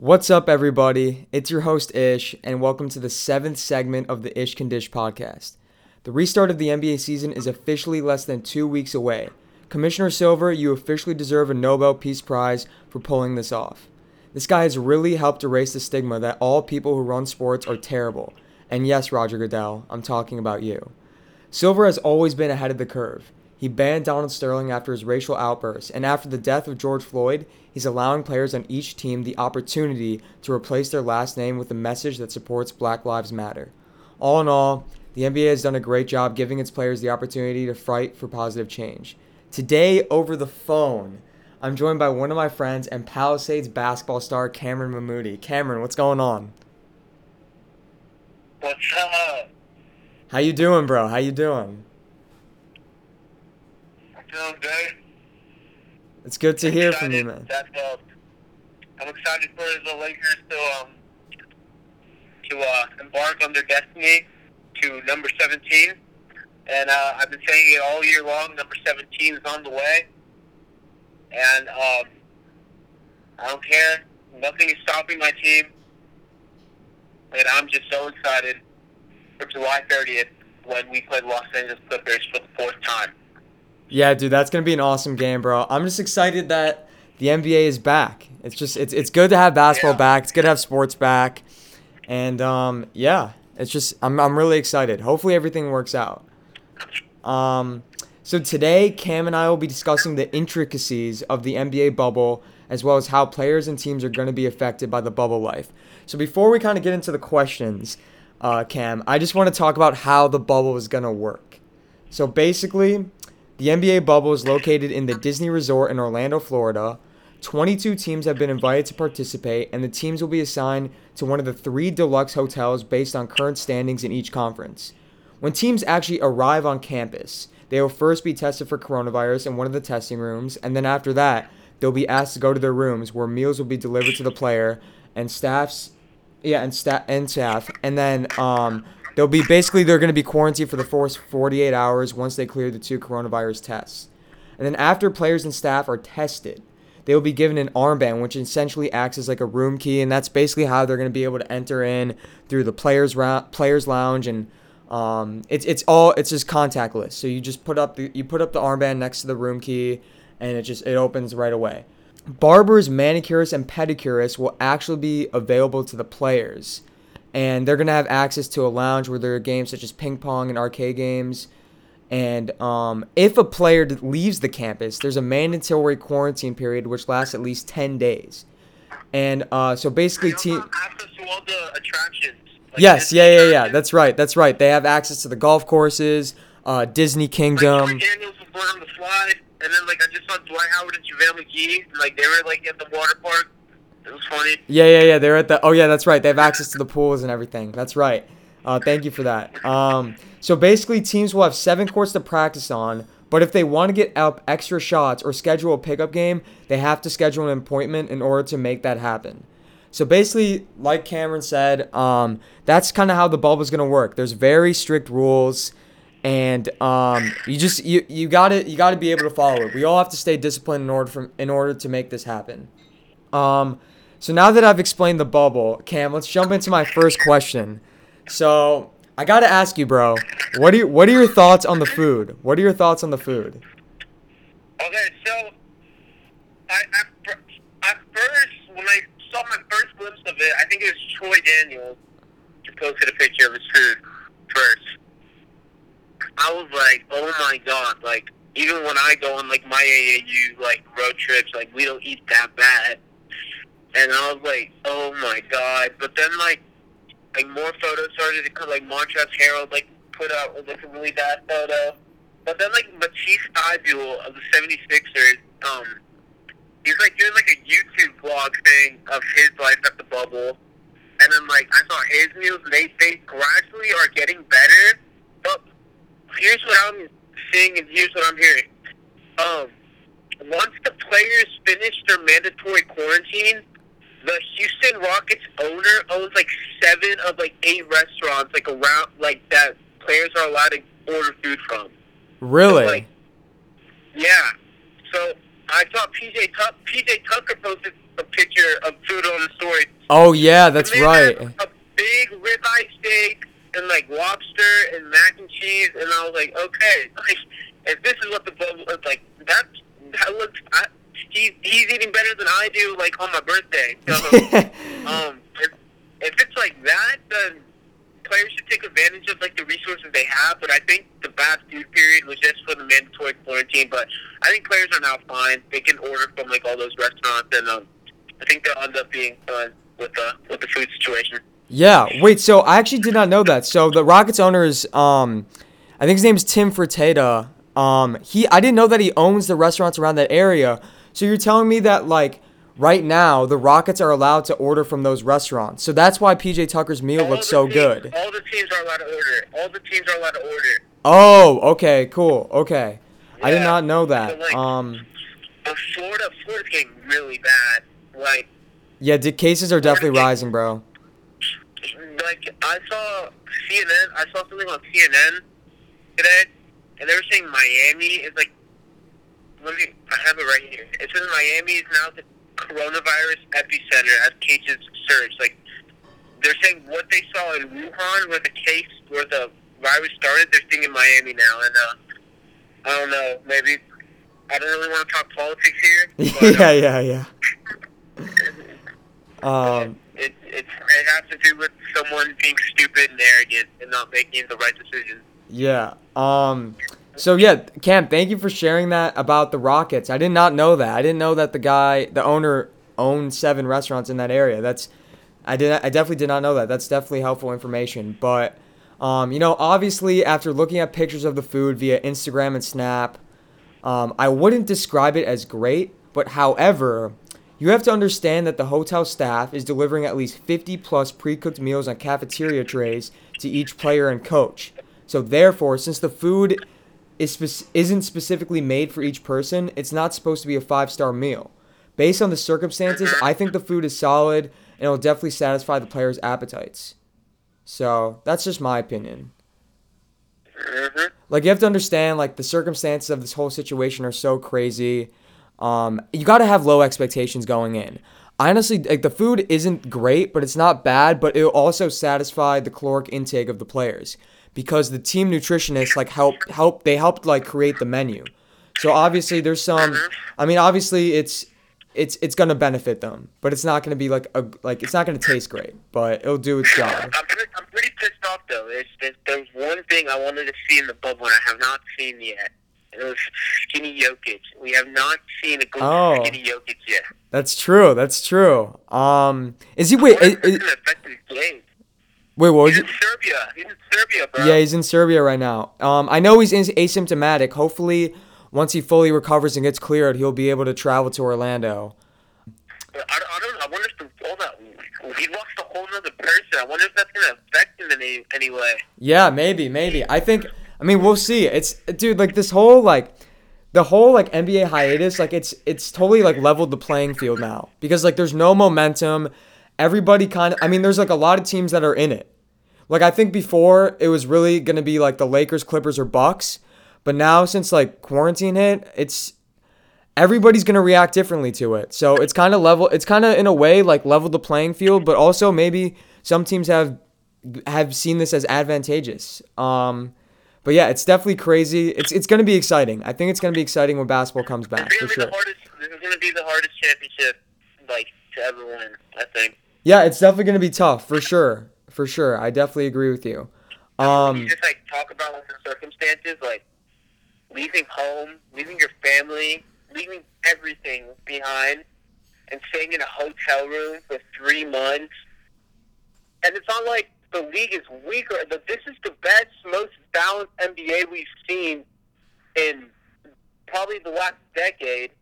What's up, everybody? It's your host, Ish, and welcome to the seventh segment of the Ish Can Dish podcast. The restart of the NBA season is officially less than two weeks away. Commissioner Silver, you officially deserve a Nobel Peace Prize for pulling this off. This guy has really helped erase the stigma that all people who run sports are terrible. And yes, Roger Goodell, I'm talking about you. Silver has always been ahead of the curve. He banned Donald Sterling after his racial outbursts, and after the death of George Floyd, he's allowing players on each team the opportunity to replace their last name with a message that supports Black Lives Matter. All in all, the NBA has done a great job giving its players the opportunity to fight for positive change. Today, over the phone, I'm joined by one of my friends and Palisades basketball star Cameron Mahmoudi. Cameron, what's going on? What's up? How you doing, bro? How you doing? I'm Doing good. It's good to hear from you, man. That, uh, I'm excited for the Lakers to um to uh, embark on their destiny to number 17. And uh, I've been saying it all year long. Number 17 is on the way, and um, I don't care. Nothing is stopping my team, and I'm just so excited for July 30th when we play the Los Angeles Clippers for the fourth time. Yeah, dude, that's gonna be an awesome game, bro. I'm just excited that the NBA is back. It's just it's it's good to have basketball Yeah. back. It's good to have sports back, and um, yeah, it's just I'm I'm really excited. Hopefully everything works out. Um, so today Cam and I will be discussing the intricacies of the NBA bubble as well as how players and teams are going to be affected by the bubble life. So before we kind of get into the questions, uh, Cam, I just want to talk about how the bubble is going to work. So basically, the NBA bubble is located in the Disney Resort in Orlando, Florida. 22 teams have been invited to participate, and the teams will be assigned to one of the three deluxe hotels based on current standings in each conference. When teams actually arrive on campus, they will first be tested for coronavirus in one of the testing rooms, and then after that, they'll be asked to go to their rooms where meals will be delivered to the player and staffs yeah, and staff and staff, and then um, they'll be basically they're going to be quarantined for the first 48 hours once they clear the two coronavirus tests, and then after players and staff are tested, they will be given an armband, which essentially acts as like a room key, and that's basically how they're going to be able to enter in through the players ra- players lounge, and um, it's it's all it's just contactless. So you just put up the you put up the armband next to the room key, and it just it opens right away. Barbers, manicurists, and pedicurists will actually be available to the players. And they're going to have access to a lounge where there are games such as ping pong and arcade games. And um, if a player leaves the campus, there's a mandatory quarantine period which lasts at least 10 days. And uh, so basically, team. access to all the attractions. like Yes, Disney yeah, yeah, yeah. That's right. That's right. They have access to the golf courses, uh, Disney Kingdom. Troy Daniels was on the fly, and then like I just saw Dwight Howard and JaVale McGee, like they were like at the water park. Was funny. Yeah, yeah, yeah. They're at the. Oh, yeah, that's right. They have access to the pools and everything. That's right. Uh, thank you for that. Um, so basically, teams will have seven courts to practice on. But if they want to get up extra shots or schedule a pickup game, they have to schedule an appointment in order to make that happen. So basically, like Cameron said, um, that's kind of how the bubble is gonna work. There's very strict rules, and um, you just you you got to you got to be able to follow it. We all have to stay disciplined in order from in order to make this happen. Um, so now that I've explained the bubble, Cam, let's jump into my first question. So I got to ask you, bro, what are you, what are your thoughts on the food? What are your thoughts on the food? Okay, so I at, at first when I saw my first glimpse of it, I think it was Troy Daniels who posted a picture of his food first. I was like, oh my god, like even when I go on like my AAU like road trips, like we don't eat that bad. And I was like, oh my god. But then like like more photos started to come like Montrezl Harrell like put out like a really bad photo. But then like Matisse Thybulle of the 76ers, um he's like doing like a YouTube vlog thing of his life at the bubble. And then like I saw his news, and they they gradually are getting better. But here's what I'm seeing and here's what I'm hearing. Um once the players finish their mandatory quarantine, the Houston Rockets owner owns like seven of like eight restaurants like around like that players are allowed to order food from. Really? Like, yeah. So I saw PJ Tuck PJ Tucker posted a picture of food on the story Oh yeah, that's right. A big ribeye steak and like lobster and mac and cheese, and I was like, okay, like if this is what the bubble is like, that that looks. I, he's he's eating better than I do, like on my birthday. So, um, if, if it's like that, then players should take advantage of like the resources they have. But I think the bad food period was just for the mandatory quarantine. But I think players are now fine. They can order from like all those restaurants, and um, I think they'll end up being fine with the with the food situation. Yeah, wait, so I actually did not know that. So the Rockets owner is um I think his name is Tim Fertitta. Um he I didn't know that he owns the restaurants around that area. So you're telling me that like right now the Rockets are allowed to order from those restaurants. So that's why PJ Tucker's meal All looks so teams- good. All the teams are allowed to order. All the teams are allowed to order. Oh, okay, cool. Okay. I did not know So, that. like, Um Florida, Florida's getting really bad. Like, yeah, the cases are definitely rising, bro. like I saw CNN. I saw something on CNN today, and they were saying Miami is like. Let me. I have it right here. It says Miami is now the coronavirus epicenter as cases surge. Like they're saying what they saw in Wuhan, where the case, where the virus started, they're seeing in Miami now, and uh, I don't know. Maybe I don't really want to talk politics here. But, yeah, yeah, yeah. Um it, it's, it has to do with someone being stupid and arrogant and not making the right decisions. Yeah. Um. So yeah, Cam, thank you for sharing that about the Rockets. I did not know that. I didn't know that the guy, the owner, owned seven restaurants in that area. That's, I did. I definitely did not know that. That's definitely helpful information. But, um, you know, obviously after looking at pictures of the food via Instagram and Snap, um, I wouldn't describe it as great. But however, you have to understand that the hotel staff is delivering at least 50 plus pre-cooked meals on cafeteria trays to each player and coach. So therefore, since the food is spec- isn't specifically made for each person, it's not supposed to be a five-star meal. Based on the circumstances, I think the food is solid and it'll definitely satisfy the players' appetites. So that's just my opinion. hmm Like you have to understand, like the circumstances of this whole situation are so crazy. Um, you got to have low expectations going in. Honestly, like the food isn't great, but it's not bad. But it'll also satisfy the caloric intake of the players because the team nutritionists like help help they helped like create the menu. So obviously there's some. I mean, obviously it's it's it's gonna benefit them, but it's not gonna be like a like it's not gonna taste great, but it'll do its job. I'm pretty, I'm pretty pissed off though. There's, there's, one thing I wanted to see in the bubble and I have not seen yet. And it was skinny Jokic. We have not seen a good Oh. skinny Jokic yet. That's true. That's true. Um, is he wait? Is, is wait, what was He's it? in Serbia. He's in Serbia, bro. Yeah, he's in Serbia right now. Um, I know he's asymptomatic. Hopefully, once he fully recovers and gets cleared, he'll be able to travel to Orlando. I, I don't. I wonder if the, all that he lost a whole other person. I wonder if that's gonna affect him in any, any way. Yeah, maybe, maybe. I think. I mean, we'll see. It's dude, like this whole like, the whole like NBA hiatus, like it's it's totally like leveled the playing field now because like there's no momentum. Everybody kind of. I mean, there's like a lot of teams that are in it. Like I think before it was really gonna be like the Lakers, Clippers, or Bucks, but now since like quarantine hit, it's everybody's gonna react differently to it. So it's kind of level. It's kind of in a way like leveled the playing field, but also maybe some teams have have seen this as advantageous. Um, but yeah, it's definitely crazy. It's it's gonna be exciting. I think it's gonna be exciting when basketball comes back for sure. hardest. This is gonna be the hardest championship, like to ever win. I think. Yeah, it's definitely gonna be tough for sure. For sure, I definitely agree with you. you Um, just like talk about like, the circumstances, like leaving home, leaving your family, leaving everything behind, and staying in a hotel room for three months. And it's not like the league is weaker. The, this is the best, most balanced NBA we've seen in probably the last decade.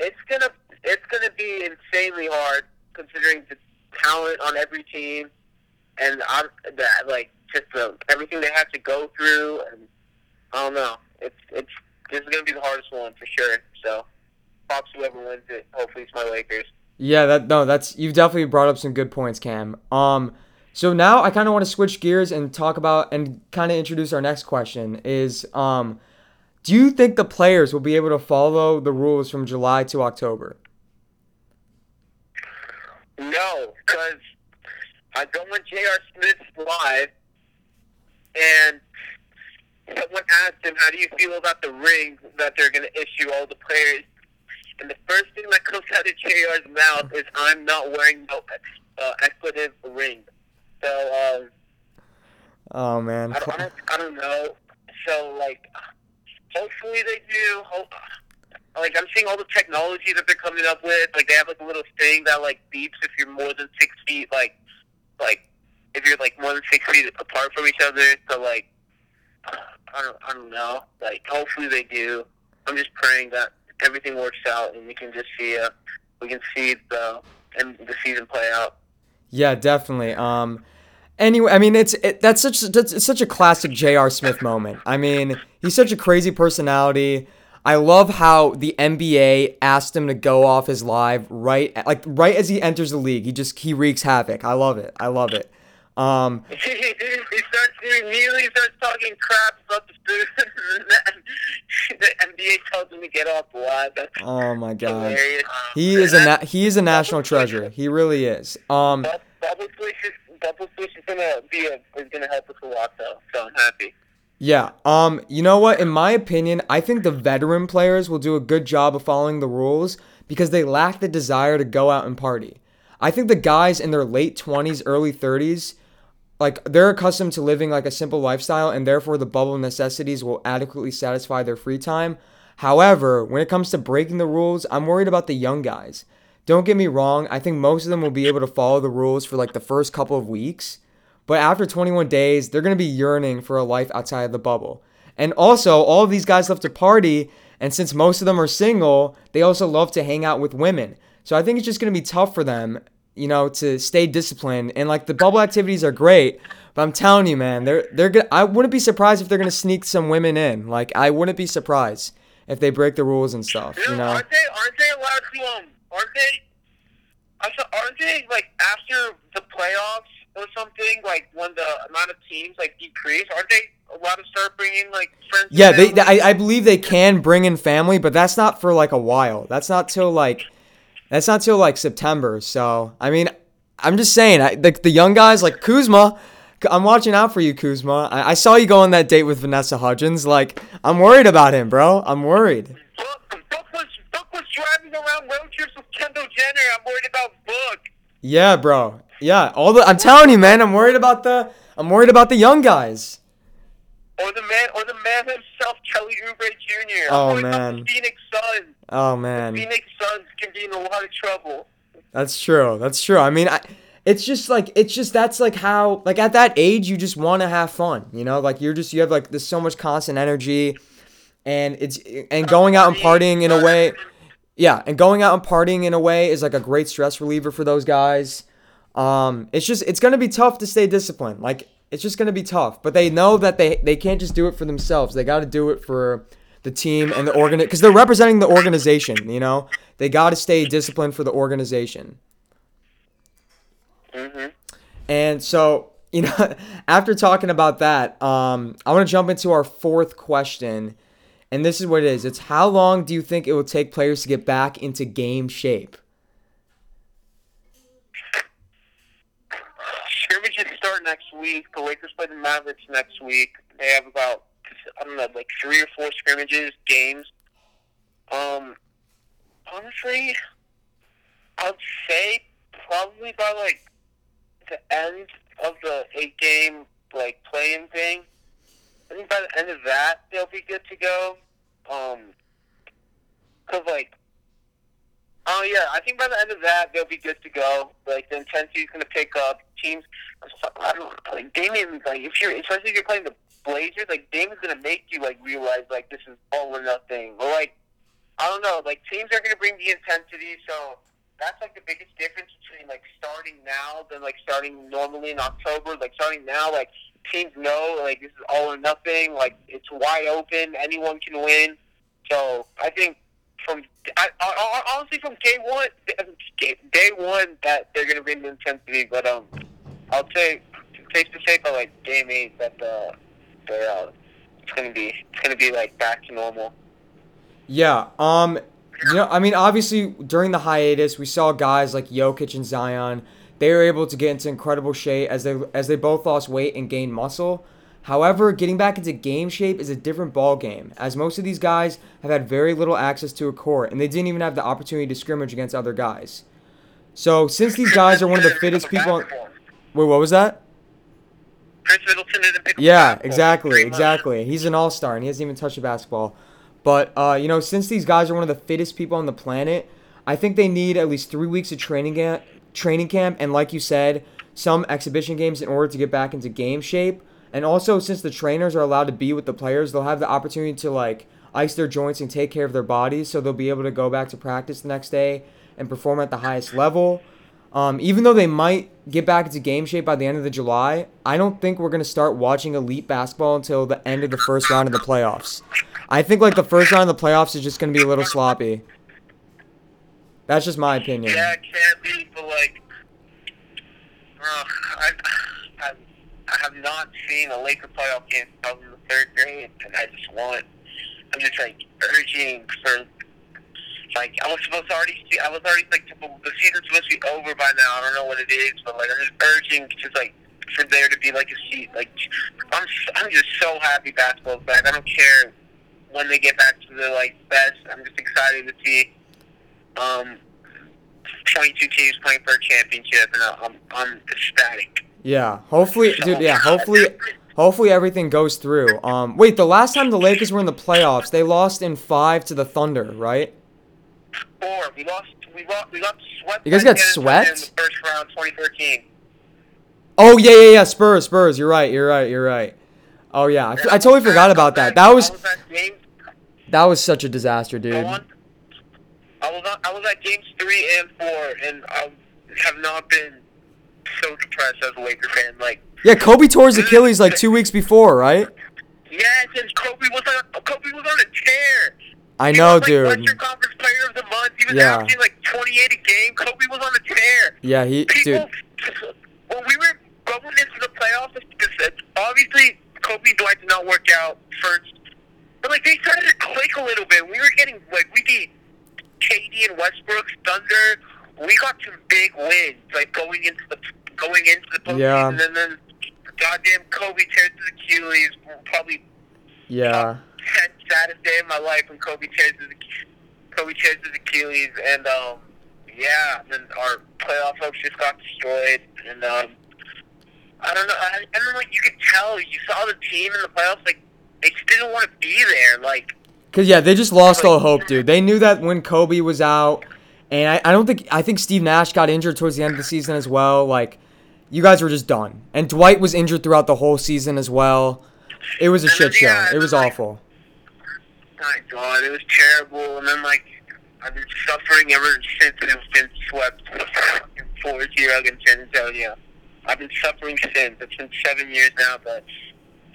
It's gonna it's gonna be insanely hard considering the talent on every team and I'm that like just the, everything they have to go through, and I don't know. It's it's this is gonna be the hardest one for sure. So, props whoever wins it. Hopefully, it's my Lakers. yeah, that no, that's you've definitely brought up some good points, Cam. Um, so now I kind of want to switch gears and talk about and kind of introduce our next question. Is um, do you think the players will be able to follow the rules from July to October? No, because I go on J.R. Smith's live, and someone asked him, "How do you feel about the ring that they're going to issue all the players?" And the first thing that comes out of J.R.'s mouth is, "I'm not wearing no uh, expletive ring." So, um, Oh man. I don't, I don't, I don't know. So, like, hopefully they do. Hope, like, I'm seeing all the technology that they're coming up with. Like, they have like a little thing that like beeps if you're more than six feet. Like, like if you're like more than six feet apart from each other. So, like, I don't, I don't know. Like, hopefully they do. I'm just praying that everything works out and we can just see, uh, we can see the and the season play out. Yeah, definitely. Um, anyway, I mean, it's it, that's such that's such a classic J.R. Smith moment. I mean, he's such a crazy personality. I love how the NBA asked him to go off his live right like right as he enters the league. He just he wreaks havoc. I love it. I love it. Um, he starts he immediately starts talking crap about the food. the NBA tells him to get off the live. That's oh my god, hilarious. he is a na- he is a national treasure. He really is. Um, Bub- Bubble Swish is Bubble Swish is gonna be a, is gonna help us a lot though. So I'm happy. Yeah. Um, you know what? In my opinion, I think the veteran players will do a good job of following the rules because they lack the desire to go out and party. I think the guys in their late 20s, early 30s, like they're accustomed to living like a simple lifestyle and therefore the bubble necessities will adequately satisfy their free time. However, when it comes to breaking the rules, I'm worried about the young guys. Don't get me wrong, I think most of them will be able to follow the rules for like the first couple of weeks. But after 21 days, they're going to be yearning for a life outside of the bubble. And also, all of these guys love to party, and since most of them are single, they also love to hang out with women. So I think it's just going to be tough for them, you know, to stay disciplined. And like the bubble activities are great, but I'm telling you, man, they're they're gonna, I wouldn't be surprised if they're going to sneak some women in. Like I wouldn't be surprised if they break the rules and stuff, you know. aren't they aren't they allowed to um aren't they aren't they like after the playoffs or something like when the amount of teams like decrease aren't they allowed to start bringing like friends Yeah, they. I, I believe they can bring in family, but that's not for like a while. That's not till like, that's not till like September. So I mean, I'm just saying, I, the the young guys like Kuzma. I'm watching out for you, Kuzma. I, I saw you go on that date with Vanessa Hudgens. Like, I'm worried about him, bro. I'm worried. Book, Book was Book was driving around road trips with Kendall Jenner. I'm worried about Book. Yeah, bro. Yeah, all the I'm telling you, man. I'm worried about the I'm worried about the young guys. Or the man, or the man himself, Kelly Oubre Jr. Oh, I'm worried about man. the Phoenix Suns. Oh man. Phoenix Suns can be in a lot of trouble. That's true. That's true. I mean, I, it's just like it's just that's like how like at that age you just want to have fun, you know? Like you're just you have like there's so much constant energy and it's and going out and partying in a way yeah, and going out and partying in a way is like a great stress reliever for those guys. Um it's just it's going to be tough to stay disciplined. Like it's just going to be tough, but they know that they they can't just do it for themselves. They got to do it for the team and the organ because they're representing the organization, you know? They got to stay disciplined for the organization. Mm-hmm. And so, you know, after talking about that, um, I want to jump into our fourth question. And this is what it is it's how long do you think it will take players to get back into game shape? Scrimmages start next week. The Lakers play the Mavericks next week. They have about I don't know, like three or four scrimmages games. Um, honestly, I'd say probably by like the end of the eight game like playing thing. I think by the end of that they'll be good to go. Um, cause like. Oh yeah, I think by the end of that they'll be good to go. Like the intensity's gonna pick up. Teams, I don't like Damian. Like if you're, especially if you're playing the Blazers, like Damian's gonna make you like realize like this is all or nothing. Or like I don't know, like teams are gonna bring the intensity. So that's like the biggest difference between like starting now than like starting normally in October. Like starting now, like teams know like this is all or nothing. Like it's wide open. Anyone can win. So I think from I, I, honestly from day one, day one that they're gonna bring the intensity. But um, I'll say safe to say by like game eight that uh, they're uh, it's gonna be it's gonna be like back to normal. Yeah. Um. You know, I mean, obviously during the hiatus, we saw guys like Jokic and Zion. They were able to get into incredible shape as they as they both lost weight and gained muscle. However, getting back into game shape is a different ball game, as most of these guys have had very little access to a court, and they didn't even have the opportunity to scrimmage against other guys. So, since these guys are one of the fittest people, on, wait, what was that? Khris Middleton didn't pick Yeah, exactly, exactly. He's an all-star and he hasn't even touched a basketball. But uh, you know, since these guys are one of the fittest people on the planet, I think they need at least three weeks of training camp, training camp, and like you said, some exhibition games in order to get back into game shape. And also, since the trainers are allowed to be with the players, they'll have the opportunity to like ice their joints and take care of their bodies, so they'll be able to go back to practice the next day and perform at the highest level. Um, even though they might get back into game shape by the end of the July, I don't think we're gonna start watching elite basketball until the end of the first round of the playoffs. I think like the first round of the playoffs is just gonna be a little sloppy. That's just my opinion. Yeah, it can't be, but like, uh, I, I, have not seen a Laker playoff game in the third grade, and I just want, I'm just like urging for, like, I was supposed to already see, I was already like, the season's supposed to be over by now. I don't know what it is, but like, I'm just urging, just like, for there to be like a seat, like, I'm, I'm just so happy basketball's back. I don't care when they get back to the like best. I'm just excited to see um, 22 teams playing for a championship, and I'm, I'm ecstatic. Yeah. Hopefully, dude. Yeah. Hopefully, hopefully everything goes through. Um. Wait. The last time the Lakers were in the playoffs, they lost in five to the Thunder, right? Four. We lost. We got. We got swept. You guys got swept? in the first round, 2013. Oh yeah, yeah, yeah. Spurs, Spurs. You're right. You're right. You're right. Oh yeah. I totally forgot about that. That was I was at game. that was such a disaster, dude. I I was. I was at games three and four, and I have not been so depressed as a Laker fan. Like. Yeah. Kobe tore his Achilles like two weeks before, right? Yes, and Kobe was on. Kobe was on a tear. I He know, was, like, dude. Western Conference Player of the Month. He was Yeah. averaging like 28 a game. Kobe was on a tear. Yeah. He, People, dude. when we were going into the playoffs, because obviously Kobe and Dwight did not work out first, but like they started to click a little bit. We were getting like we beat KD and Westbrook's Thunder. We got some big wins, like going into the going into the postseason, Yeah. and then goddamn Kobe tears his Achilles. Probably Yeah. saddest day of my life when Kobe tears his Kobe tears his Achilles, and um, yeah, and then our playoff hopes just got destroyed, and um, I don't know, I, I don't know, like you could tell, you saw the team in the playoffs, like they just didn't want to be there, like Cause yeah, they just lost all hope, dude. They knew that when Kobe was out, and I, I don't think I think Steve Nash got injured towards the end of the season as well. Like, you guys were just done, and Dwight was injured throughout the whole season as well. It was a And shit show. yeah, It was like, awful. my god, it was terrible, and then like I've been suffering ever since it's been swept fourth year against San Antonio. I've been suffering since. It's been seven years now, but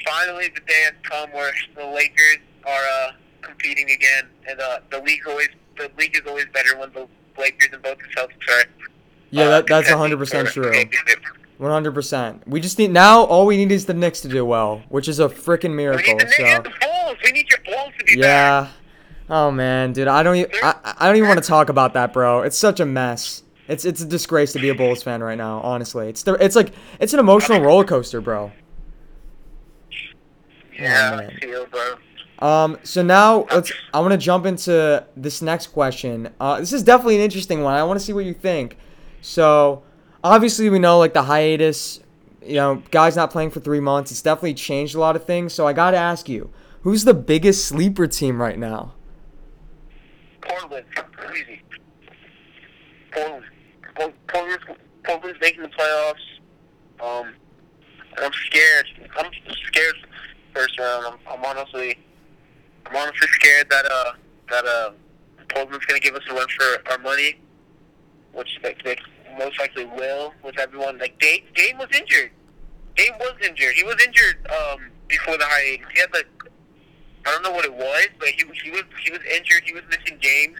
finally the day has come where the Lakers are uh, competing again, and uh, the league always the league is always better when the Lakers and both the Celtics are. Yeah, uh, that, that's 100% for true. 100%. We just need now. All we need is the Knicks to do well, which is a freaking We miracle. need the, So the Bulls. We need your Bulls to be back. yeah. Oh man, dude, I don't even I, I don't even want to talk about that, bro. It's such a mess. It's it's a disgrace to be a Bulls fan right now. Honestly, it's the it's like it's an emotional roller coaster, bro. Yeah, Oh. I feel, bro. Um, so now let's. I want to jump into this next question. Uh, this is definitely an interesting one. I want to see what you think. So, obviously, we know like the hiatus. You know, guys not playing for three months. It's definitely changed a lot of things. So I got to ask you, who's the biggest sleeper team right now? Portland, easy. Portland, Port- Portland's, making the playoffs. Um, I'm scared. I'm scared first round. I'm, I'm honestly, I'm honestly scared that uh that uh Portland's gonna give us a run for our money, which they, they most likely will. With everyone like Dame, Dame was injured. Dame was injured. He was injured um before the hiatus. He had like I don't know what it was, but he he was he was injured. He was missing games.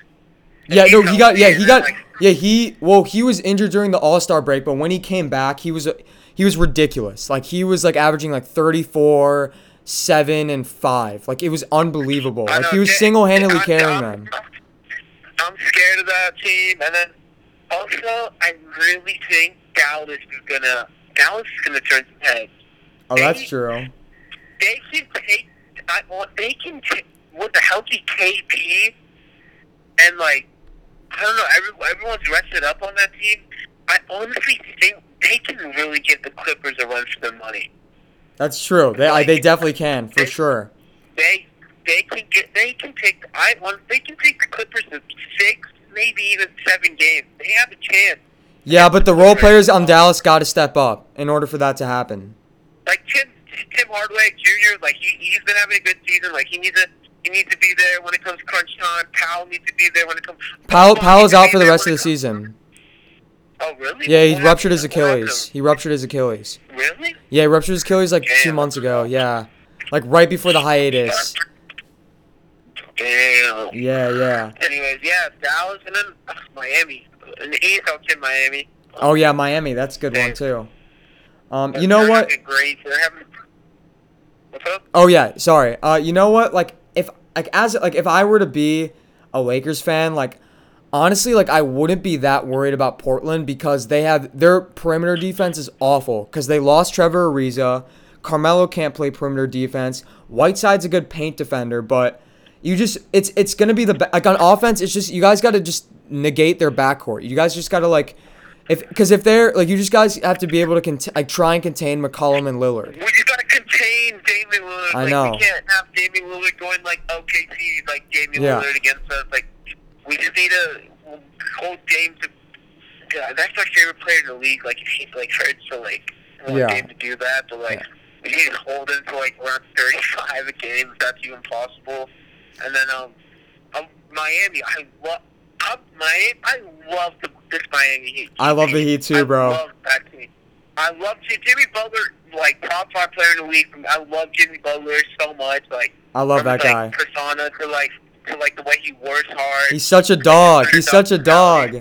Yeah, no, he got yeah, he got yeah, he well, he was injured during the All-Star break, but when he came back, he was he was ridiculous. Like he was like averaging like 34, 7 and 5. Like it was unbelievable. Like know, he was single-handedly carrying I- them. I'm scared of that team. And then also, I really think Dallas is gonna Dallas is gonna turn some heads. Oh, that's true. They can take. I, they can take with a healthy KP and like I don't know. Every, everyone's rested up on that team. I honestly think they can really give the Clippers a run for their money. That's true. They I, they definitely can for sure. They they can get they can take I want they can take the Clippers to six maybe even seven games. They have a chance. Yeah, but the role players on Dallas got to step up in order for that to happen. Like Tim Tim Hardaway Jr. Like he he's been having a good season. Like he needs to he needs to be there when it comes crunch time. Powell needs to be there when it comes. Powell Powell's out for the rest of the season. Oh really? Yeah, he What ruptured his? Achilles. He ruptured his Achilles. Really? Yeah, he ruptured his Achilles like two months ago. Yeah, like right before the hiatus. Damn. Yeah, yeah. Anyways, yeah, Dallas and then ugh, Miami. In the East, I'll take Miami. Oh yeah, Miami. That's a good one too. Um, you know what? Great. Having. What's up? Oh yeah, sorry. Uh, you know what? Like if like as like if I were to be a Lakers fan, like honestly, like I wouldn't be that worried about Portland because they have their perimeter defense is awful because they lost Trevor Ariza. Carmelo can't play perimeter defense. Whiteside's a good paint defender, but you just it's it's gonna be the like on offense. It's just you guys got to just negate their backcourt. You guys just got to like. If, because if they're like you just guys have to be able to cont- like try and contain McCollum and Lillard. We just gotta contain Damian Lillard. I like, know. We can't have Damian Lillard going like OKC, like Damian Yeah. Lillard against us. Like we just need to hold Dame to. God, that's my favorite player in the league. Like if he like hurt, so like want Yeah. Dame to do that, but like we need to hold him to like around thirty-five a game. If that's even possible. And then um, um Miami, I love. I'm Miami. I love the, this Miami Heat. I love the Heat too, bro. I love that team. I love Jimmy Butler, like top five player in the league. I love Jimmy Butler so much. Like I love from that guy. like, persona to like to like the way he works hard. He's such a dog. He's such a dog.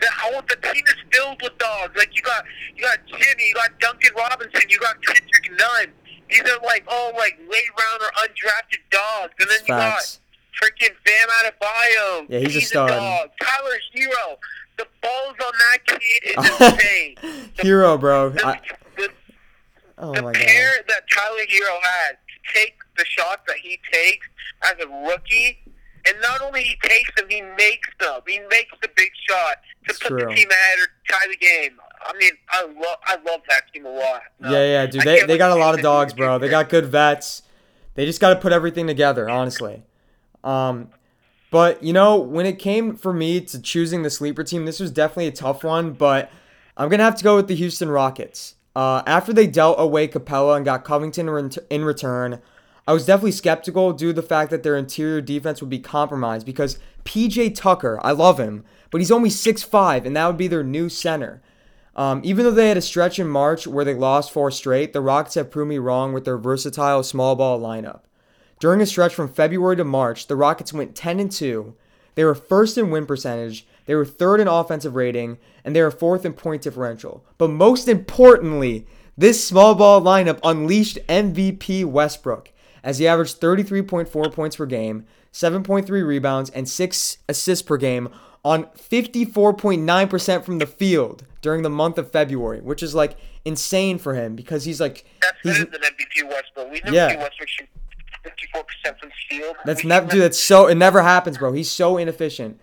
The, how the team is filled with dogs. Like you got you got Jimmy, you got Duncan Robinson, you got Kendrick Nunn. These are like all like late round or undrafted dogs, and then you got freaking Bam out of Adebayo. Yeah, he's a stud. dog. Tyler Herro. The balls on that kid is insane. The- Herro, bro. the, I, the, oh the my pair god. that Tyler Herro has to take the shots that he takes as a rookie, and not only he takes them, he makes them. He makes the big shot to It's put true. the team ahead or tie the game. I mean, I love I love that team a lot. Yeah, yeah, dude. They they got a lot of dogs, bro. They got good vets. They just got to put everything together, honestly. Um, but you know, when it came for me to choosing the sleeper team, this was definitely a tough one. But I'm gonna have to go with the Houston Rockets. Uh, after they dealt away Capela and got Covington in in return, I was definitely skeptical due to the fact that their interior defense would be compromised because PJ Tucker, I love him, but he's only 6'5, and that would be their new center. Um, even though they had a stretch in March where they lost four straight, the Rockets have proved me wrong with their versatile small ball lineup. During a stretch from February to March, the Rockets went 10 and 2. They were first in win percentage, they were third in offensive rating, and they were fourth in point differential. But most importantly, this small ball lineup unleashed MVP Westbrook as he averaged 33.4 points per game, 7.3 rebounds, and 6 assists per game on 54.9% from the field during the month of February, which is like insane for him because he's like That's he's better than MVP Westbrook. We never Yeah. see Westbrook shoot 54% from the field. That's never- dude. That's so. It never happens, bro. He's so inefficient.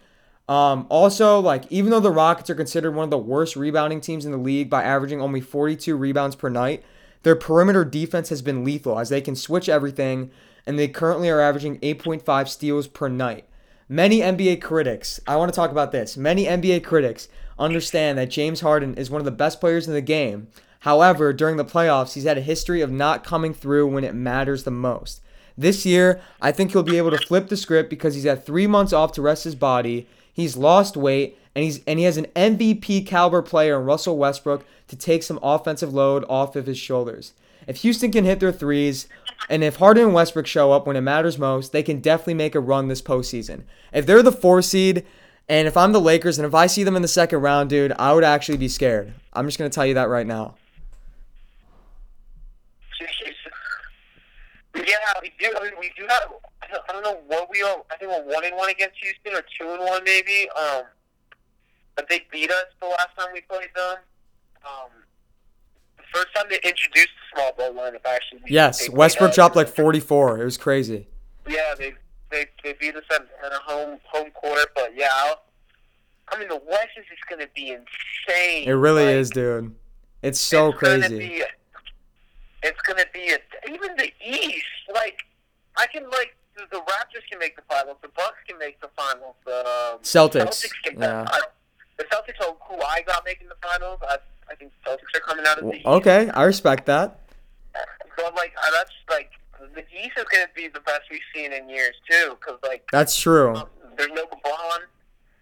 Um, also, like, even though the Rockets are considered one of the worst rebounding teams in the league by averaging only 42 rebounds per night, their perimeter defense has been lethal as they can switch everything, and they currently are averaging 8.5 steals per night. Many NBA critics, I want to talk about this. Many NBA critics understand that James Harden is one of the best players in the game. However, during the playoffs, he's had a history of not coming through when it matters the most. This year, I think he'll be able to flip the script because he's had three months off to rest his body. He's lost weight, and he's and he has an MVP caliber player in Russell Westbrook to take some offensive load off of his shoulders. If Houston can hit their threes, and if Harden and Westbrook show up when it matters most, they can definitely make a run this postseason. If they're the four seed, and if I'm the Lakers, and if I see them in the second round, dude, I would actually be scared. I'm just gonna tell you that right now. Yeah, we do. I we do have. I don't, I don't know what we are. I think we're one and one against Houston, or two and one maybe. Um, but they beat us the last time we played them. Um, the first time they introduced the small ball lineup, actually. Yes, Westbrook dropped like 44. It was crazy. Yeah, they they they beat us at, at a home home court, but yeah. I'll, I mean, the West is just gonna be insane. It really Like, is, dude. It's so it's Gonna crazy. be, it's gonna be a, even the East. Like I can like the, the Raptors can make the finals, the Bucks can make the finals, the um, Celtics, can. yeah. The Celtics are who I got making the finals. I I think Celtics are coming out of the East. Okay, I respect that. So like that's like the East is gonna be the best we've seen in years too, because like That's true. there's no LeBron,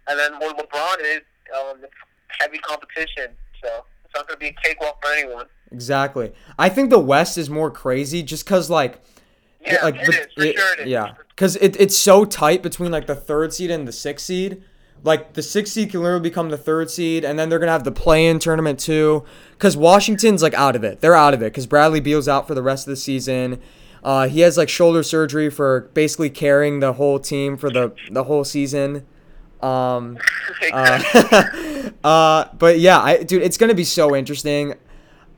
and then where LeBron is, um, it's heavy competition. So it's not gonna be a cakewalk for anyone. Exactly. I think the West is more crazy just cuz like Yeah, like it but is for it- sure. It is. yeah, cuz it, it's so tight between like the 3rd seed and the 6th seed. Like the 6th seed can literally become the 3rd seed and then they're going to have the play-in tournament too cuz Washington's like out of it. They're out of it cuz Bradley Beal's out for the rest of the season. Uh, he has like shoulder surgery for basically carrying the whole team for the the whole season. Um uh, uh, but yeah, I, dude, it's gonna be so interesting.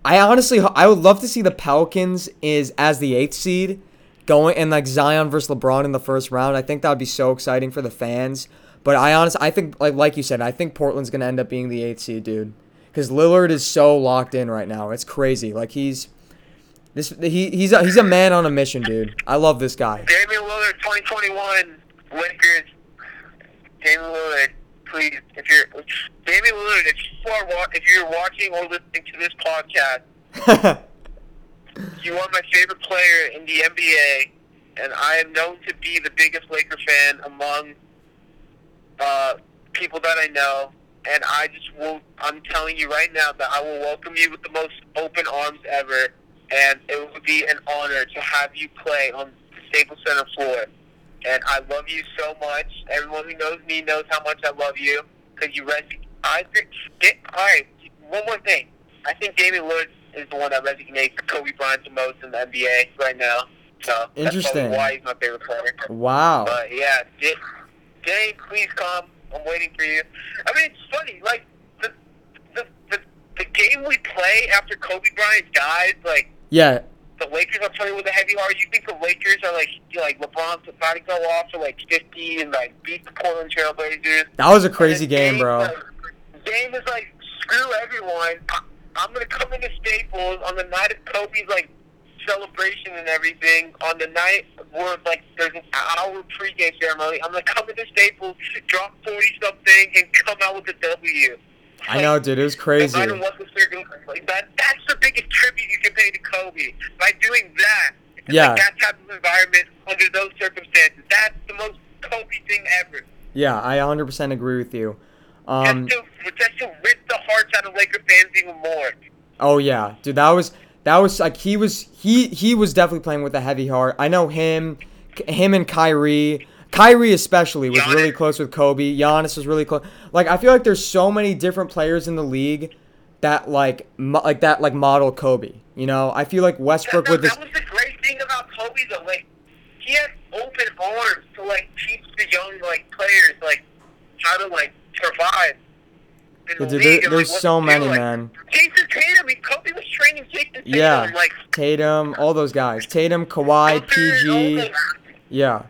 I honestly, I would love to see the Pelicans is as the eighth seed going and like Zion versus LeBron in the first round. I think that would be so exciting for the fans. But I honestly, I think like like you said, I think Portland's gonna end up being the eighth seed, dude. Because Lillard is so locked in right now. It's crazy. Like he's this he he's a, he's a man on a mission, dude. I love this guy. Damian Lillard, 2021 Lakers. Damian Lillard, please, if you're Damian Lillard, if you are if you're watching or listening to this podcast, you are my favorite player in the NBA, and I am known to be the biggest Laker fan among uh, people that I know. And I just will. I'm telling you right now that I will welcome you with the most open arms ever, and it would be an honor to have you play on the Staples Center floor. And I love you so much. Everyone who knows me knows how much I love you because you resonate. I think. Get, all right. One more thing. I think Damian Lillard is the one that resonates Kobe Bryant the most in the NBA right now. So Interesting. probably why he's my favorite player. wow. But yeah, Dave, please come. I'm waiting for you. I mean, it's funny. Like the the the, the game we play after Kobe Bryant died, like Yeah. the Lakers are playing with a heavy heart. You think the Lakers are like you know, like LeBron's about to go off for like 50 and like beat the Portland Trailblazers? That was a crazy then game, bro. Like, Dame is like, screw everyone. I, I'm gonna come into Staples on the night of Kobe's like celebration and everything. On the night where like there's an hour pregame ceremony, I'm gonna come into Staples, drop forty something, and come out with a W. I know, dude. It was crazy. No what the circumstance, like that, that's the biggest tribute you can pay to Kobe by doing that. Yeah. Like that type of environment under those circumstances. That's the most Kobe thing ever. Yeah, I 100% agree with you. Um, just to just to rip the hearts out of Laker fans even more. oh yeah, dude, that was that was like he was he he was definitely playing with a heavy heart. I know him, him and Kyrie. Kyrie especially was really close with Kobe. Giannis was really close. Like I feel like there's so many different players in the league that like mo- like that like model Kobe. You know, I feel like Westbrook with this. that was the great thing about Kobe though. Like he had open arms to like teach the young like players like how to like survive. Dude, there- league and, there's so many, Like, man. Jayson Tatum, Kobe was training Jayson Tatum. Yeah. Like, Tatum, all those guys. Tatum, Kawhi, Booker and all PG. Yeah.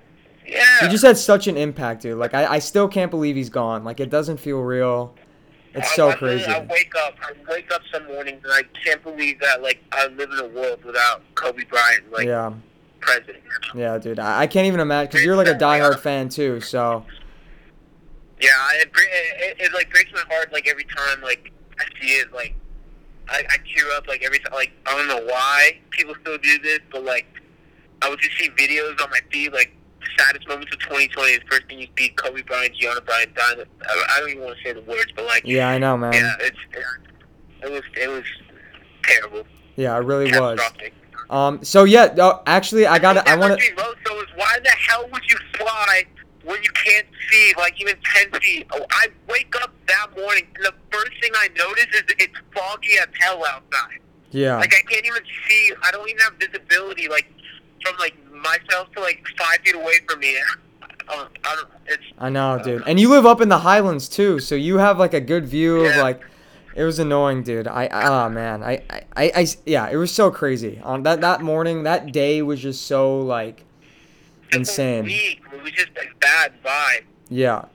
Yeah. He just had such an impact, dude. Like I, I still can't believe he's gone. Like it doesn't feel real. It's I- so I, crazy. I wake up. I wake up some mornings and I can't believe that like I live in a world without Kobe Bryant like Yeah, president. yeah, dude. I, I can't even imagine because you're like a diehard fan too. So Yeah, it, it, it, it like breaks my heart like every time like I see it like I, I tear up like every time like I don't know why people still do this, but like I would just see videos on my feed like saddest moments of 2020 is first thing you see Kobe Bryant, Gianna Bryant dying. I, I don't even want to say the words, but like yeah, I know, man. yeah, it's it, it was it was terrible. Yeah, it really was. Um. So yeah. No, actually, I got I want to. So is why the hell would you fly when you can't see like even ten feet? Oh, I wake up that morning and the first thing I notice is it's foggy as hell outside. Yeah. Like I can't even see. I don't even have visibility like from like myself to like five feet away from me. Uh, I don't. It's I know, dude. And you live up in the Highlands too, so you have like a good view of like. It was annoying, dude. I oh man, I, I, I, I yeah, it was so crazy. On that that morning, that day was just so like insane. Week. It was just a bad vibe. Yeah.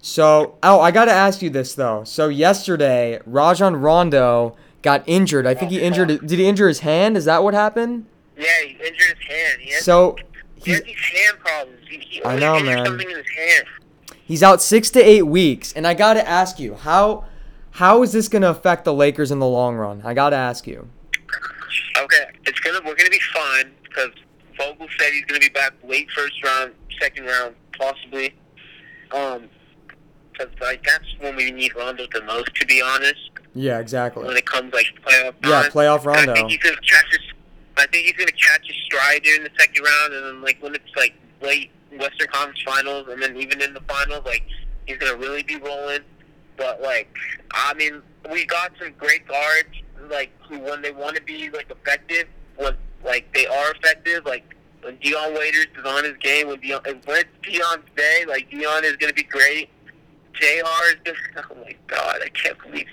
So, oh, I got to ask you this though. So yesterday, Rajon Rondo got injured. I think he injured. Did he injure his hand? Is that what happened? Yeah, he injured his hand. He has, So he has these hand problems. He, he I know, man. Something in his hand. he's out six to eight weeks, and I got to ask you how how is this gonna affect the Lakers in the long run? I got to ask you. Okay, it's gonna we're gonna be fine because Vogel said he's gonna be back late first round, second round, possibly. Um, because like that's when we need Rondo the most, to be honest. Yeah, exactly. When it comes like playoff Yeah, time. playoff And I Rondo. think he's gonna catch his. I think he's gonna catch his stride during the second round, and then like when it's like late Western Conference Finals, and then even in the finals, like he's gonna really be rolling. But like, I mean, we got some great guards, like who when they want to be like effective, when like they are effective, like. When Dion Waiters is on his game, when Dion, when it's Dion's day, like Dion is gonna be great. Jr. is gonna. Oh my god, I can't believe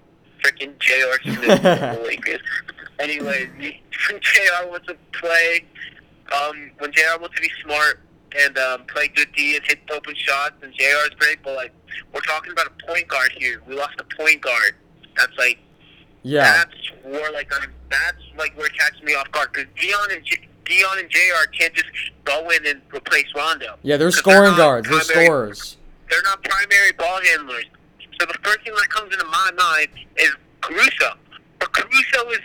freaking Jr. Is the Lakers. Anyways, when JR wants to play, um, when JR wants to be smart and um, play good D and hit open shots, and JR is great, but like we're talking about a point guard here. We lost a point guard. That's like Yeah, that's where like I'm, that's like where it catches me off guard because Dion and J- Dion and Jr. can't just go in and replace Rondo. yeah, they're they're scoring not guards. They're scorers. They're not primary ball handlers. So the first thing that comes into my mind is Caruso. But Caruso is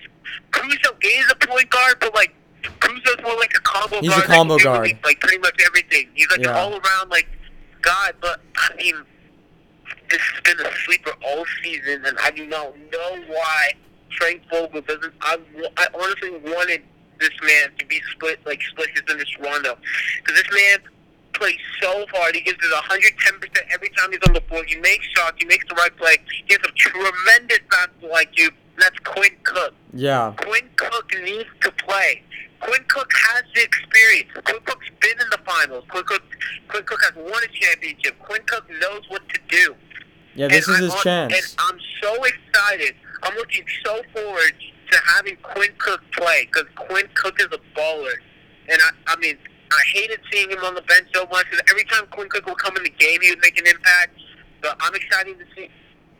Caruso is a point guard, but like Caruso's more like a combo guard. He's a guard. combo do, guard. Like pretty much everything. He's like Yeah. an all around like guy. But I mean, this has been a sleeper all season, and I do not know why Frank Vogel doesn't. I, I honestly wanted this man to be split like split his into Rondo because this man plays so hard. He gives it 110 percent every time he's on the floor. He makes shots. He makes the right play. He has a tremendous basketball IQ. And that's Quinn Cook. Yeah, Quinn Cook needs to play. Quinn Cook has the experience. Quinn Cook's been in the finals. Quinn Cook, Quinn Cook has won a championship. Quinn Cook knows what to do. yeah. This And is I'm his on- chance. And I'm so excited. I'm looking so forward to having Quinn Cook play because Quinn Cook is a baller. And I, I mean, I hated seeing him on the bench so much because every time Quinn Cook would come in the game, he would make an impact. But I'm excited to see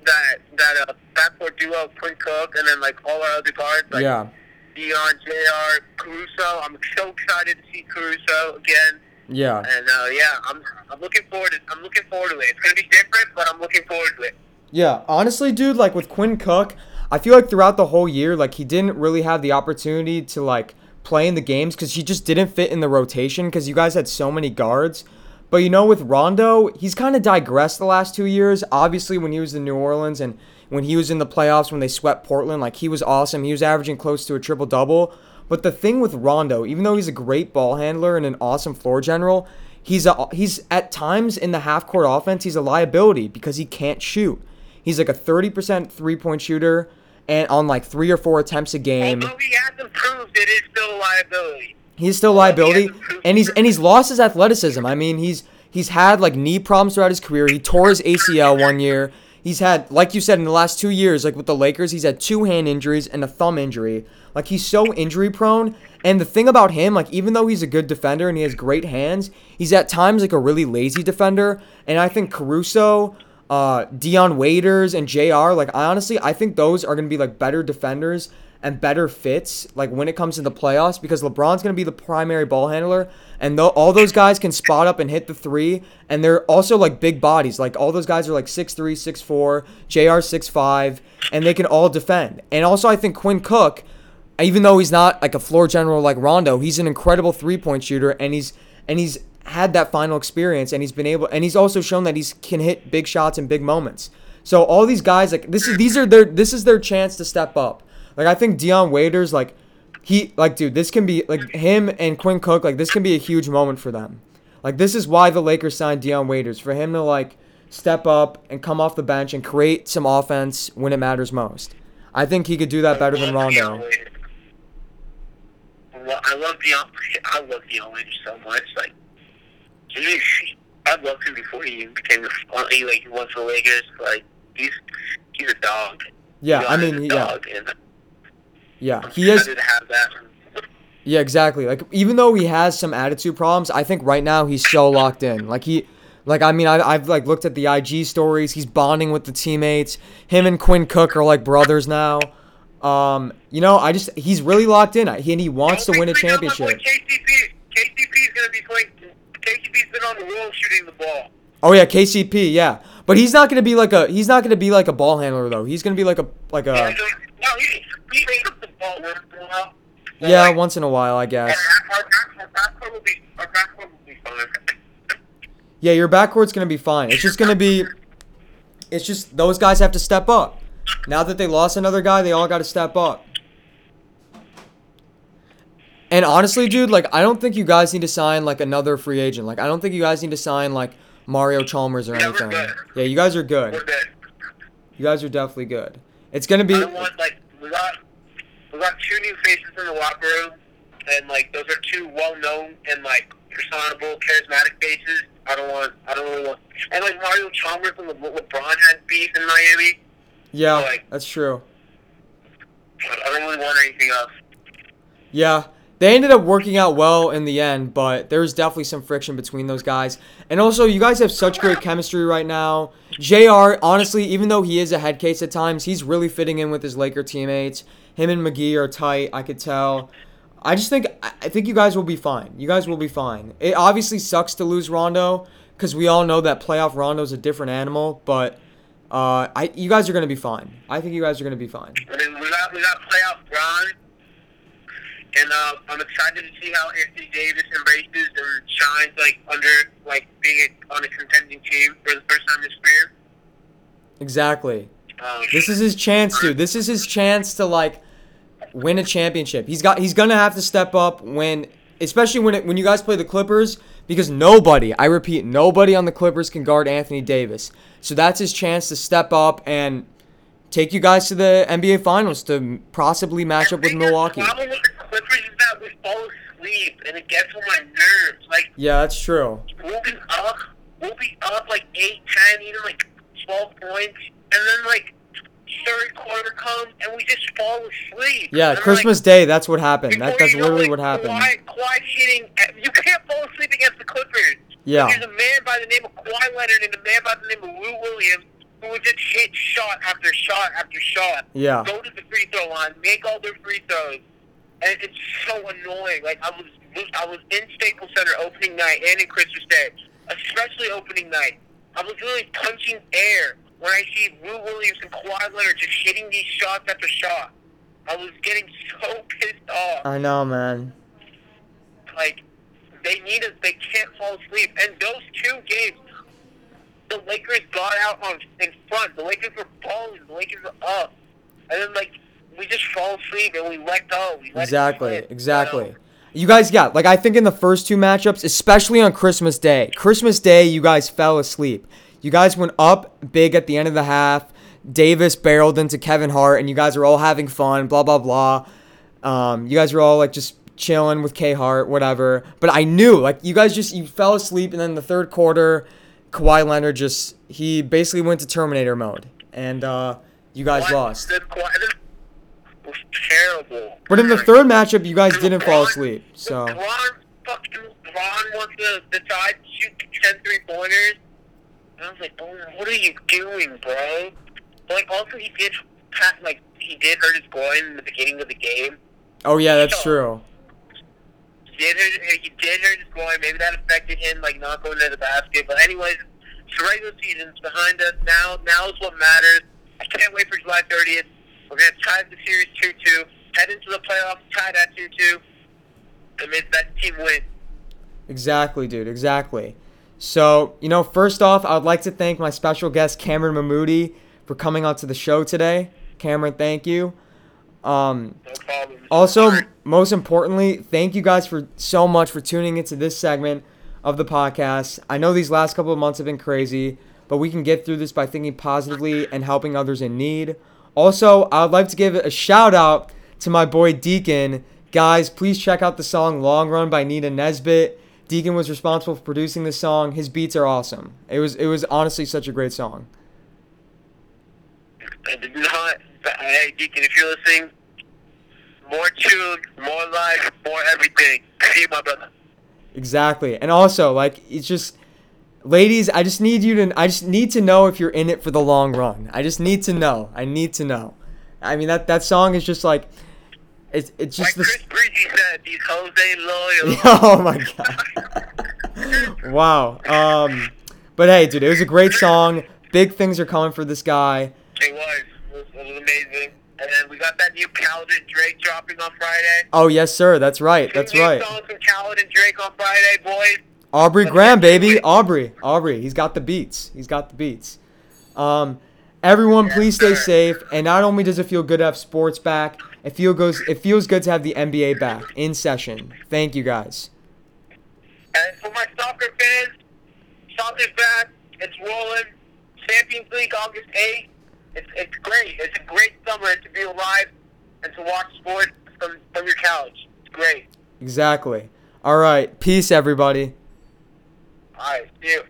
that that uh, backcourt duo of Quinn Cook and then like all our other guards like Yeah, Dion, Jr., Caruso. I'm so excited to see Caruso again. yeah. And uh, yeah, I'm I'm looking forward to I'm looking forward to it. It's gonna be different, but I'm looking forward to it. Yeah, honestly, dude, like with Quinn Cook, I feel like throughout the whole year, like he didn't really have the opportunity to like play in the games because he just didn't fit in the rotation because you guys had so many guards. But you know, with Rondo, he's kind of digressed the last two years. Obviously, when he was in New Orleans and when he was in the playoffs when they swept Portland, like he was awesome. He was averaging close to a triple double. But the thing with Rondo, even though he's a great ball handler and an awesome floor general, he's a he's at times in the half court offense, he's a liability because he can't shoot. He's like a 30% three-point shooter and on like 3 or 4 attempts a game. Although he hasn't proved it is still a liability. He's still a liability and he's and he's lost his athleticism. I mean, he's he's had like knee problems throughout his career. He tore his ACL one year. He's had like you said in the last 2 years like with the Lakers, he's had two hand injuries and a thumb injury. Like he's so injury prone and the thing about him like even though he's a good defender and he has great hands, he's at times like a really lazy defender and I think Caruso uh, Dion Waiters and JR, like I honestly I think those are gonna be like better defenders and better fits like when it comes to the playoffs because LeBron's gonna be the primary ball handler and all those guys can spot up and hit the three and they're also like big bodies. Like all those guys are like 6'3", 6'4", JR 6'5", and they can all defend. And also I think Quinn Cook even though he's not like a floor general like Rondo, he's an incredible three point shooter, and he's and he's had that final experience, and he's been able, and he's also shown that he can hit big shots in big moments. So all these guys, like this is these are their this is their chance to step up. Like I think Dion Waiters, like he, like dude, this can be like him and Quinn Cook, like this can be a huge moment for them. Like this is why the Lakers signed Dion Waiters for him to like step up and come off the bench and create some offense when it matters most. I think he could do that better than Rondo. I love Dion. I love Dion Waiters so much. Like, he, I loved him before he became the like he went for the Lakers. Like, he's he's a dog. Yeah, I is mean, yeah, dog, and yeah, he is. excited to have that. Yeah, exactly. Like even though he has some attitude problems, I think right now he's so locked in. Like he, like I mean, I, I've like looked at the IG stories. He's bonding with the teammates. Him and Quinn Cook are like brothers now. Um, you know, I just he's really locked in. He and he wants to win a think we got my boy championship. KCP, KCP's gonna be playing. KCP's been on the roll shooting the ball. Oh yeah, KCP. Yeah, but he's not gonna be like a he's not gonna be like a ball handler though. He's gonna be like a like a no, he he made up the ball once in a while. But, yeah like, once in a while I guess. our, our backcourt will be our backcourt will be fine. Yeah, your backcourt's gonna be fine. It's just gonna be, it's just those guys have to step up. Now that they lost another guy, they all got to step up. And honestly, dude, like I don't think you guys need to sign like another free agent. Like I don't think you guys need to sign like Mario Chalmers or Yeah, anything. good. Yeah, you guys are We're good. good. You guys are definitely good. It's gonna be. I don't want like we got we got two new faces in the locker room, and like those are two well known and like personable, charismatic faces. I don't want. I don't really want. And like Mario Chalmers and Le- LeBron had beef in Miami. Yeah, like- that's true. I don't really want anything else. Yeah, they ended up working out well in the end, but there's definitely some friction between those guys. And also, you guys have such great chemistry right now. JR, honestly, even though he is a head case at times, he's really fitting in with his Laker teammates. Him and McGee are tight, I could tell. I just think I think you guys will be fine. You guys will be fine. It obviously sucks to lose Rondo because we all know that playoff Rondo's a different animal, but uh, I you guys are gonna be fine. I think you guys are gonna be fine. I mean, we got we got playoff Bron, and uh, I'm excited to see how Anthony Davis embraces and shines like under like being on a contending team for the first time in his career. Exactly. Um, This is his chance, dude. This is his chance to like win a championship. He's got he's gonna have to step up when especially when it, when you guys play the Clippers because nobody, I repeat, nobody on the Clippers can guard Anthony Davis. So that's his chance to step up and take you guys to the NBA finals to possibly match up with The Milwaukee. problem with the Clippers is that we fall asleep, and it gets on my nerves. Like Yeah, that's true. we'll be up, we'll be up like eight, ten, even like twelve points, and then like third quarter comes, and we just fall asleep. Yeah, Christmas like, Day, that's what happened. That, that's you know, literally like, what happened. Kawhi, Kawhi hitting. You can't fall asleep against the Clippers. Yeah. There's a man by the name of Kawhi Leonard and a man by the name of Lou Williams who would just hit shot after shot after shot. Yeah. Go to the free throw line, make all their free throws, and it's so annoying. Like I was, I was in Staples Center opening night and in Christmas Day, especially opening night. I was really punching air when I see Lou Williams and Kawhi Leonard just hitting these shots after shot. I was getting so pissed off I know, man. like they need us. They can't fall asleep. And those two games, the Lakers got out on in front. The Lakers were balling. The Lakers were up, and then like we just fall asleep and we let go. We let Exactly, exactly. you? You guys got like I think in the first two matchups, especially on Christmas Day. Christmas Day, you guys fell asleep. You guys went up big at the end of the half. Davis barreled into Kevin Hart, and you guys were all having fun. Blah blah blah. Um, you guys were all like just chilling with K Hart, whatever. But I knew like you guys just you fell asleep, and then the third quarter, Kawhi Leonard just he basically went to Terminator mode, and uh, you guys What? lost. Was terrible. But in the third matchup, you guys didn't fall asleep. So. LeBron fucking LeBron wants to decide to shoot 10 three pointers. And I was like, oh, what are you doing, bro? But like, also he did like he did hurt his groin in the beginning of the game. Oh yeah, that's true. Did hurt, he did hurt his groin. Maybe that affected him, like not going to the basket. But anyways, the regular season's behind us now. Now is what matters. I can't wait for July 30th. We're gonna tie the series 2-2. Head into the playoffs, tie that 2-2, and make that team win. Exactly, dude. Exactly. So, you know, first off, I would like to thank my special guest Cameron Mahmoudi for coming out to the show today. Cameron, thank you. Um, No also, most importantly, thank you guys for so much for tuning into this segment of the podcast. I know these last couple of months have been crazy, but we can get through this by thinking positively and helping others in need. Also, I would like to give a shout out to my boy Deacon Guys, please check out the song Long Run by Nina Nesbitt. Deacon was responsible for producing this song. His beats are awesome. It was it was honestly such a great song. I did not. Hey, Deacon, if you're listening, more tune, more life, more everything. See you, my brother. Exactly. And also, like it's just ladies, I just need you to I just need to know if you're in it for the long run. I just need to know. I need to know. I mean that that song is just like it's it's Like just the Chris Breezy said, these hoes ain't loyal. Oh my god. wow. Um but hey, dude, it was a great song. Big things are coming for this guy. It was. It was, amazing. And then we got that new Khaled and Drake dropping on Friday. Oh, yes, sir. That's right. That's new right. songs from Khaled and Drake on Friday, boys. Aubrey Let's Graham, baby. Aubrey. Aubrey. He's got the beats. He's got the beats. Um, everyone, Yes, please stay sir. safe. And not only does it feel good to have sports back, it feel goes. It feels good to have the NBA back in session. Thank you, guys. And for my soccer fans, soccer's back. It's rolling. Champions League August 8th. It's, it's great. It's a great summer to be alive and to watch sports from, from your couch. It's great. Exactly. All right. Peace, everybody. All right. See you.